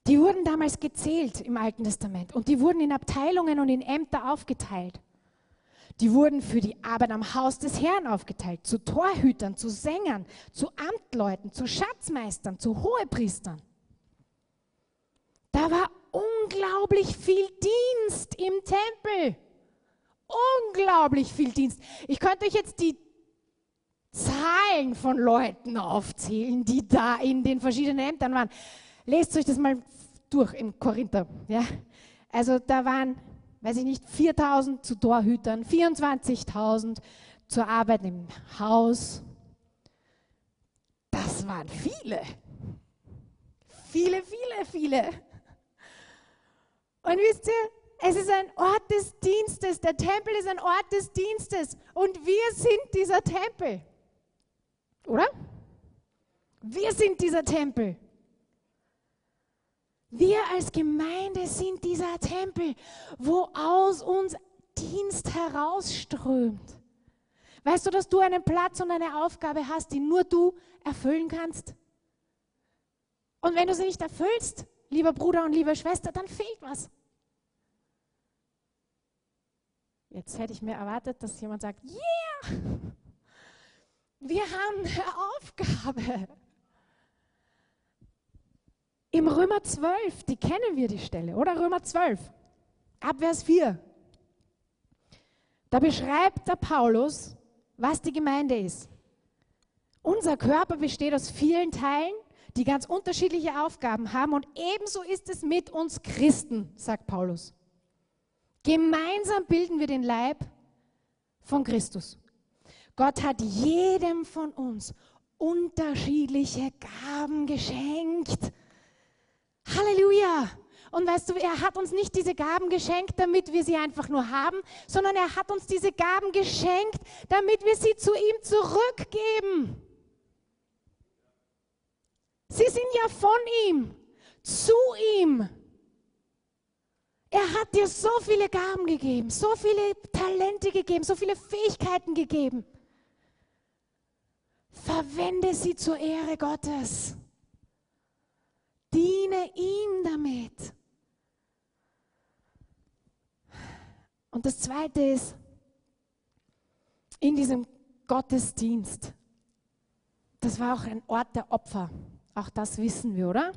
die wurden damals gezählt im Alten Testament. Und die wurden in Abteilungen und in Ämter aufgeteilt. Die wurden für die Arbeit am Haus des Herrn aufgeteilt. Zu Torhütern, zu Sängern, zu Amtleuten, zu Schatzmeistern, zu Hohepriestern. Da war unglaublich viel Dienst im Tempel unglaublich viel Dienst. Ich könnte euch jetzt die Zahlen von Leuten aufzählen, die da in den verschiedenen Ämtern waren. Lest euch das mal durch im Korinther. Ja? Also da waren, weiß ich nicht, 4000 zu Torhütern, 24.000 zur Arbeit im Haus. Das waren viele. Viele, viele, viele. Und wisst ihr, es ist ein Ort des Dienstes. Der Tempel ist ein Ort des Dienstes. Und wir sind dieser Tempel. Oder? Wir sind dieser Tempel. Wir als Gemeinde sind dieser Tempel, wo aus uns Dienst herausströmt. Weißt du, dass du einen Platz und eine Aufgabe hast, die nur du erfüllen kannst? Und wenn du sie nicht erfüllst, lieber Bruder und liebe Schwester, dann fehlt was. Jetzt hätte ich mir erwartet, dass jemand sagt, yeah, wir haben eine Aufgabe. Im Römer 12, die kennen wir die Stelle, oder Römer 12, Abvers 4. Da beschreibt der Paulus, was die Gemeinde ist. Unser Körper besteht aus vielen Teilen, die ganz unterschiedliche Aufgaben haben und ebenso ist es mit uns Christen, sagt Paulus. Gemeinsam bilden wir den Leib von Christus. Gott hat jedem von uns unterschiedliche Gaben geschenkt. Halleluja! Und weißt du, er hat uns nicht diese Gaben geschenkt, damit wir sie einfach nur haben, sondern er hat uns diese Gaben geschenkt, damit wir sie zu ihm zurückgeben. Sie sind ja von ihm, zu ihm. Er hat dir so viele Gaben gegeben, so viele Talente gegeben, so viele Fähigkeiten gegeben. Verwende sie zur Ehre Gottes. Diene ihm damit. Und das Zweite ist, in diesem Gottesdienst, das war auch ein Ort der Opfer. Auch das wissen wir, oder?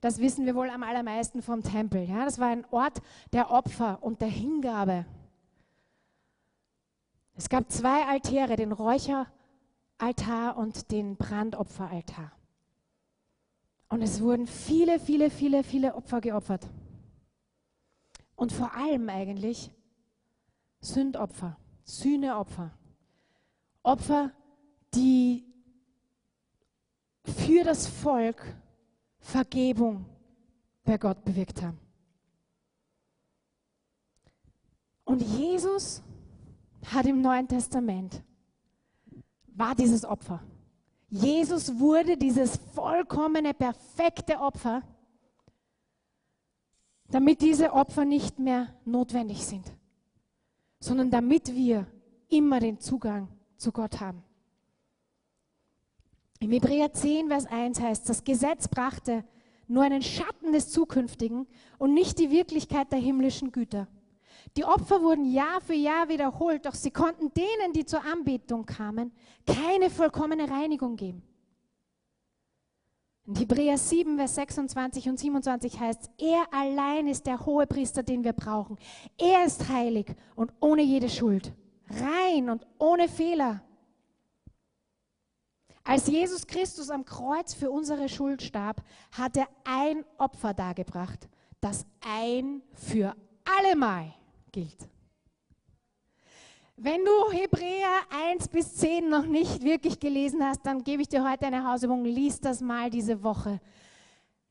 Das wissen wir wohl am allermeisten vom Tempel. Ja? Das war ein Ort der Opfer und der Hingabe. Es gab zwei Altäre, den Räucheraltar und den Brandopferaltar. Und es wurden viele, viele, viele, viele Opfer geopfert. Und vor allem eigentlich Sündopfer, Sühneopfer. Opfer, die für das Volk Vergebung bei Gott bewirkt haben. Und Jesus hat im Neuen Testament, war dieses Opfer. Jesus wurde dieses vollkommene, perfekte Opfer, damit diese Opfer nicht mehr notwendig sind sondern damit wir immer den Zugang zu Gott haben. Im Hebräer 10, Vers 1 heißt, das Gesetz brachte nur einen Schatten des Zukünftigen und nicht die Wirklichkeit der himmlischen Güter. Die Opfer wurden Jahr für Jahr wiederholt, doch sie konnten denen, die zur Anbetung kamen, keine vollkommene Reinigung geben. In Hebräer 7, Vers 26 und 27 heißt er allein ist der hohe Priester, den wir brauchen. Er ist heilig und ohne jede Schuld, rein und ohne Fehler. Als Jesus Christus am Kreuz für unsere Schuld starb, hat er ein Opfer dargebracht, das ein für allemal gilt. Wenn du Hebräer 1 bis 10 noch nicht wirklich gelesen hast, dann gebe ich dir heute eine Hausübung. Lies das mal diese Woche.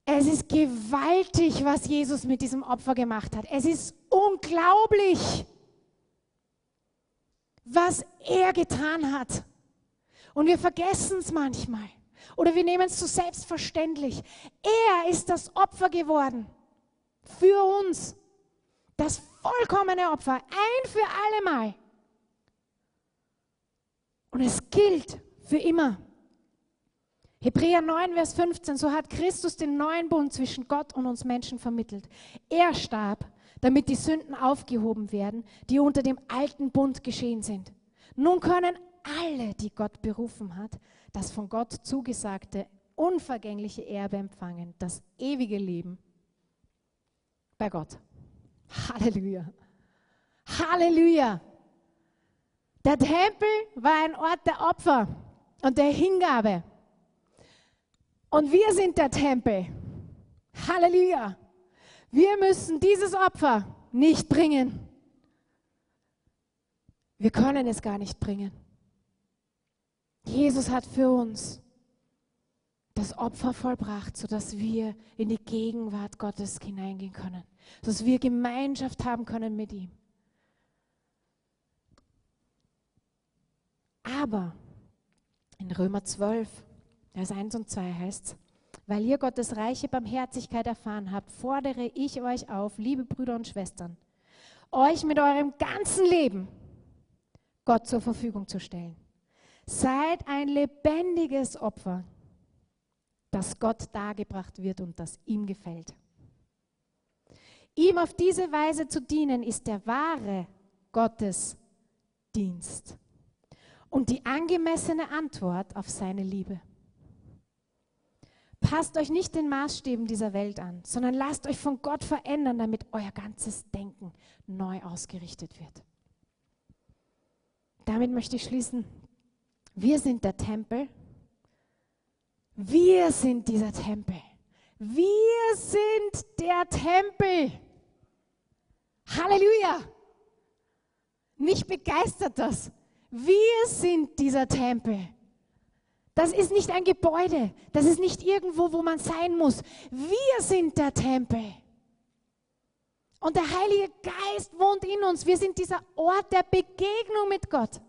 Es ist gewaltig, was Jesus mit diesem Opfer gemacht hat. Es ist unglaublich, was er getan hat. Und wir vergessen es manchmal. Oder wir nehmen es zu so selbstverständlich. Er ist das Opfer geworden für uns. Das vollkommene Opfer. Ein für alle Mal. Und es gilt für immer. Hebräer 9, Vers 15, so hat Christus den neuen Bund zwischen Gott und uns Menschen vermittelt. Er starb, damit die Sünden aufgehoben werden, die unter dem alten Bund geschehen sind. Nun können alle, die Gott berufen hat, das von Gott zugesagte, unvergängliche Erbe empfangen, das ewige Leben bei Gott. Halleluja. Halleluja. Der Tempel war ein Ort der Opfer und der Hingabe. Und wir sind der Tempel. Halleluja. Wir müssen dieses Opfer nicht bringen. Wir können es gar nicht bringen. Jesus hat für uns das Opfer vollbracht, sodass wir in die Gegenwart Gottes hineingehen können, sodass wir Gemeinschaft haben können mit ihm. Aber in Römer 12, Vers 1 und 2 heißt es, weil ihr Gottes reiche Barmherzigkeit erfahren habt, fordere ich euch auf, liebe Brüder und Schwestern, euch mit eurem ganzen Leben Gott zur Verfügung zu stellen. Seid ein lebendiges Opfer, das Gott dargebracht wird und das ihm gefällt. Ihm auf diese Weise zu dienen, ist der wahre Gottesdienst und die angemessene Antwort auf seine Liebe. Passt euch nicht den Maßstäben dieser Welt an, sondern lasst euch von Gott verändern, damit euer ganzes Denken neu ausgerichtet wird. Damit möchte ich schließen. Wir sind der Tempel. Wir sind dieser Tempel. Wir sind der Tempel. Halleluja! Mich begeistert das. Wir sind dieser Tempel. Das ist nicht ein Gebäude. Das ist nicht irgendwo, wo man sein muss. Wir sind der Tempel. Und der Heilige Geist wohnt in uns. Wir sind dieser Ort der Begegnung mit Gott.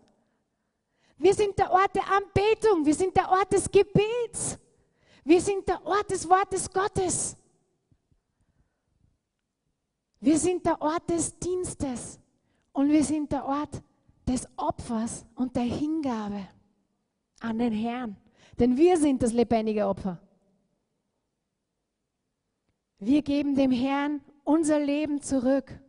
Wir sind der Ort der Anbetung. Wir sind der Ort des Gebets. Wir sind der Ort des Wortes Gottes. Wir sind der Ort des Dienstes. Und wir sind der Ort des Opfers und der Hingabe an den Herrn. Denn wir sind das lebendige Opfer. Wir geben dem Herrn unser Leben zurück.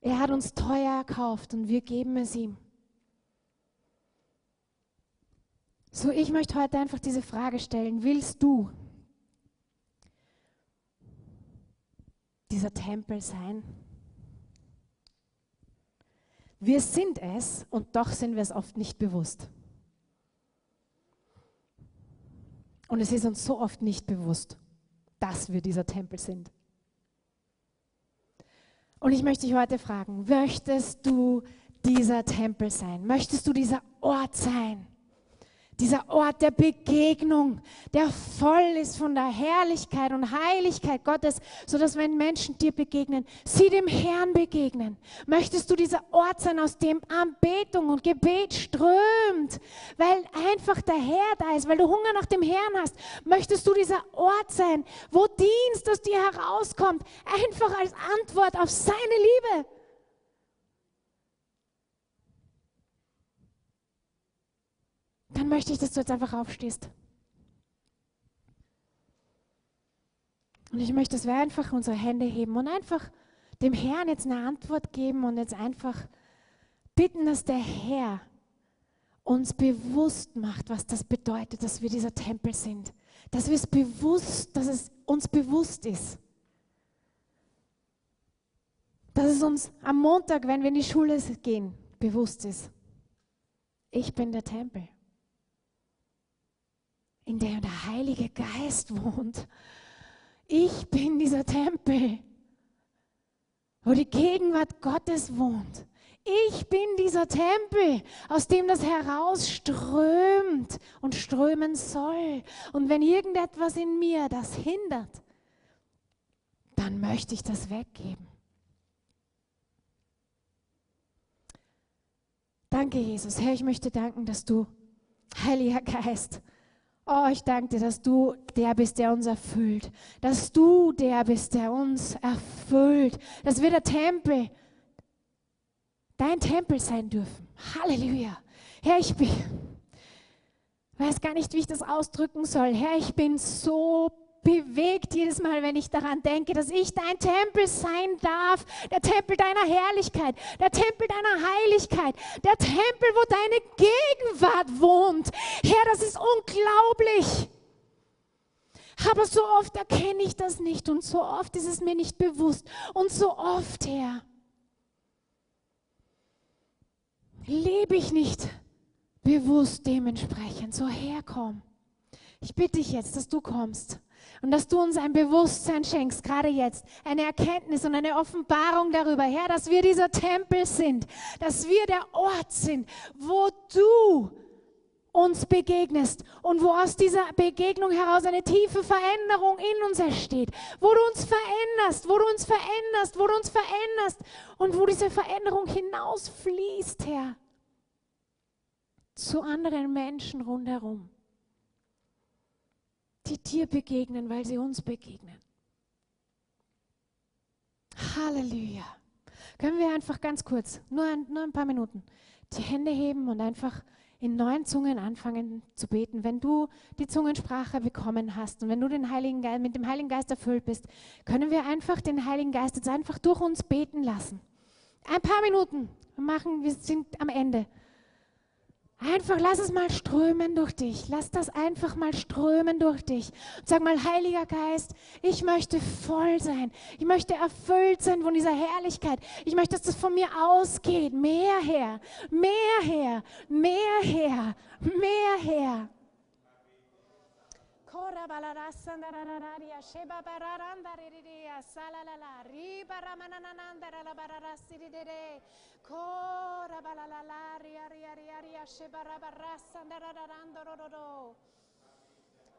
Er hat uns teuer erkauft und wir geben es ihm. So, ich möchte heute einfach diese Frage stellen. Willst du dieser Tempel sein? Wir sind es und doch sind wir es oft nicht bewusst. Und es ist uns so oft nicht bewusst, dass wir dieser Tempel sind. Und ich möchte dich heute fragen, möchtest du dieser Tempel sein? Möchtest du dieser Ort sein? Dieser Ort der Begegnung, der voll ist von der Herrlichkeit und Heiligkeit Gottes, sodass wenn Menschen dir begegnen, sie dem Herrn begegnen. Möchtest du dieser Ort sein, aus dem Anbetung und Gebet strömt, weil einfach der Herr da ist, weil du Hunger nach dem Herrn hast? Möchtest du dieser Ort sein, wo Dienst aus dir herauskommt, einfach als Antwort auf seine Liebe? Dann möchte ich, dass du jetzt einfach aufstehst. Und ich möchte, dass wir einfach unsere Hände heben und einfach dem Herrn jetzt eine Antwort geben und jetzt einfach bitten, dass der Herr uns bewusst macht, was das bedeutet, dass wir dieser Tempel sind. Dass wir es bewusst, dass es uns bewusst ist. Dass es uns am Montag, wenn wir in die Schule gehen, bewusst ist. Ich bin der Tempel in der der Heilige Geist wohnt. Ich bin dieser Tempel, wo die Gegenwart Gottes wohnt. Ich bin dieser Tempel, aus dem das herausströmt und strömen soll. Und wenn irgendetwas in mir das hindert, dann möchte ich das weggeben. Danke, Jesus. Herr, ich möchte danken, dass du, Heiliger Geist, Oh, ich danke dir, dass du der bist, der uns erfüllt. Dass du der bist, der uns erfüllt. Dass wir der Tempel, dein Tempel sein dürfen. Halleluja. Herr, ich bin, weiß gar nicht, wie ich das ausdrücken soll. Herr, ich bin so bewegt jedes Mal, wenn ich daran denke, dass ich dein Tempel sein darf, der Tempel deiner Herrlichkeit, der Tempel deiner Heiligkeit, der Tempel, wo deine Gegenwart wohnt. Herr, das ist unglaublich. Aber so oft erkenne ich das nicht und so oft ist es mir nicht bewusst und so oft, Herr, lebe ich nicht bewusst dementsprechend. So herkomm. Ich bitte dich jetzt, dass du kommst und dass du uns ein Bewusstsein schenkst, gerade jetzt, eine Erkenntnis und eine Offenbarung darüber, Herr, dass wir dieser Tempel sind, dass wir der Ort sind, wo du uns begegnest und wo aus dieser Begegnung heraus eine tiefe Veränderung in uns entsteht, wo du uns veränderst, wo du uns veränderst, wo du uns veränderst und wo diese Veränderung hinausfließt, Herr, zu anderen Menschen rundherum die dir begegnen, weil sie uns begegnen. Halleluja. Können wir einfach ganz kurz, nur ein, nur ein paar Minuten, die Hände heben und einfach in neuen Zungen anfangen zu beten. Wenn du die Zungensprache bekommen hast und wenn du den Heiligen Geist, mit dem Heiligen Geist erfüllt bist, können wir einfach den Heiligen Geist jetzt einfach durch uns beten lassen. Ein paar Minuten machen, wir sind am Ende. Einfach lass es mal strömen durch dich. Lass das einfach mal strömen durch dich. Und sag mal, Heiliger Geist, ich möchte voll sein. Ich möchte erfüllt sein von dieser Herrlichkeit. Ich möchte, dass das von mir ausgeht. Mehr her, mehr her, mehr her, mehr her. Kora balarasandararia, Shebarabarasandararandororo.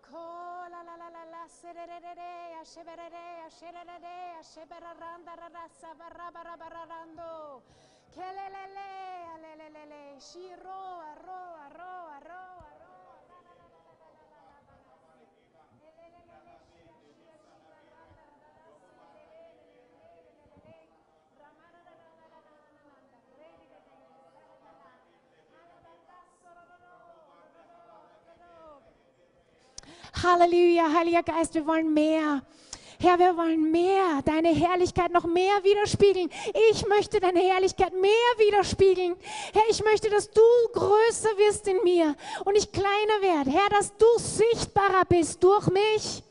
Kola la la la la sererere, asheberere, asherere, asheberarandararasa barabarabararando. Kelelele, alelelele, shiro, aro. Halleluja, Heiliger Geist, wir wollen mehr. Herr, wir wollen mehr, deine Herrlichkeit noch mehr widerspiegeln. Ich möchte deine Herrlichkeit mehr widerspiegeln. Herr, ich möchte, dass du größer wirst in mir und ich kleiner werde. Herr, dass du sichtbarer bist durch mich.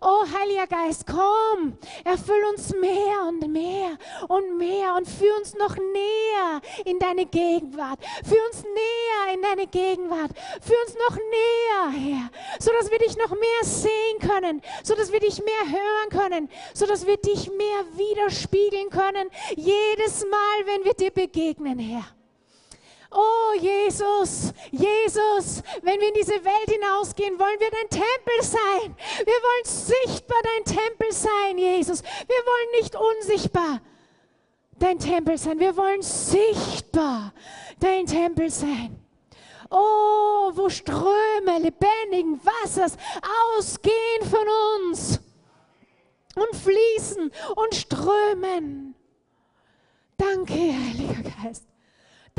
Oh, Heiliger Geist, komm, erfüll uns mehr und mehr und mehr und führ uns noch näher in deine Gegenwart. Führ uns näher in deine Gegenwart. Führ uns noch näher, Herr, so dass wir dich noch mehr sehen können, so dass wir dich mehr hören können, so dass wir dich mehr widerspiegeln können, jedes Mal, wenn wir dir begegnen, Herr. Oh Jesus, Jesus, wenn wir in diese Welt hinausgehen, wollen wir dein Tempel sein. Wir wollen sichtbar dein Tempel sein, Jesus. Wir wollen nicht unsichtbar dein Tempel sein. Wir wollen sichtbar dein Tempel sein. Oh, wo Ströme lebendigen Wassers ausgehen von uns und fließen und strömen. Danke, Heiliger Geist.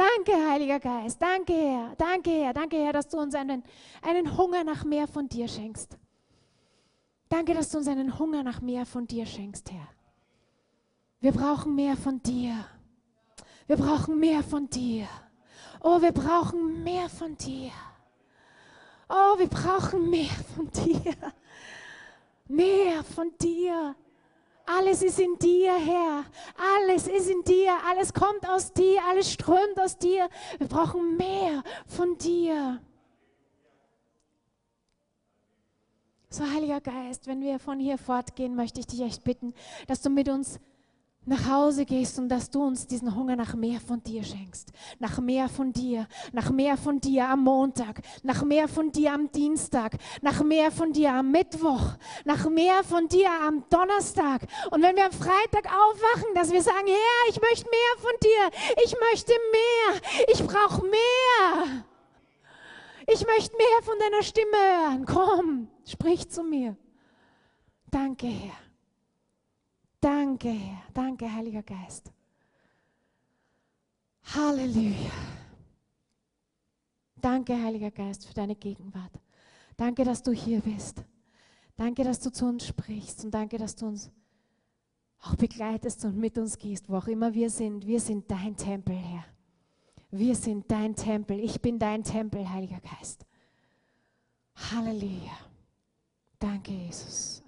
Danke, Heiliger Geist. Danke, Herr. Danke, Herr. Danke, Herr, dass du uns einen, einen Hunger nach mehr von dir schenkst. Danke, dass du uns einen Hunger nach mehr von dir schenkst, Herr. Wir brauchen mehr von dir. Wir brauchen mehr von dir. Oh, wir brauchen mehr von dir. Oh, wir brauchen mehr von dir. Mehr von dir. Alles ist in dir, Herr. Alles ist in dir. Alles kommt aus dir. Alles strömt aus dir. Wir brauchen mehr von dir. So, Heiliger Geist, wenn wir von hier fortgehen, möchte ich dich echt bitten, dass du mit uns nach Hause gehst und dass du uns diesen Hunger nach mehr von dir schenkst. Nach mehr von dir, nach mehr von dir am Montag, nach mehr von dir am Dienstag, nach mehr von dir am Mittwoch, nach mehr von dir am Donnerstag. Und wenn wir am Freitag aufwachen, dass wir sagen, Herr, ich möchte mehr von dir, ich möchte mehr, ich brauche mehr. Ich möchte mehr von deiner Stimme hören. Komm, sprich zu mir. Danke, Herr. Danke, Herr. Danke, Heiliger Geist. Halleluja. Danke, Heiliger Geist, für deine Gegenwart. Danke, dass du hier bist. Danke, dass du zu uns sprichst und danke, dass du uns auch begleitest und mit uns gehst, wo auch immer wir sind. Wir sind dein Tempel, Herr. Wir sind dein Tempel. Ich bin dein Tempel, Heiliger Geist. Halleluja. Danke, Jesus.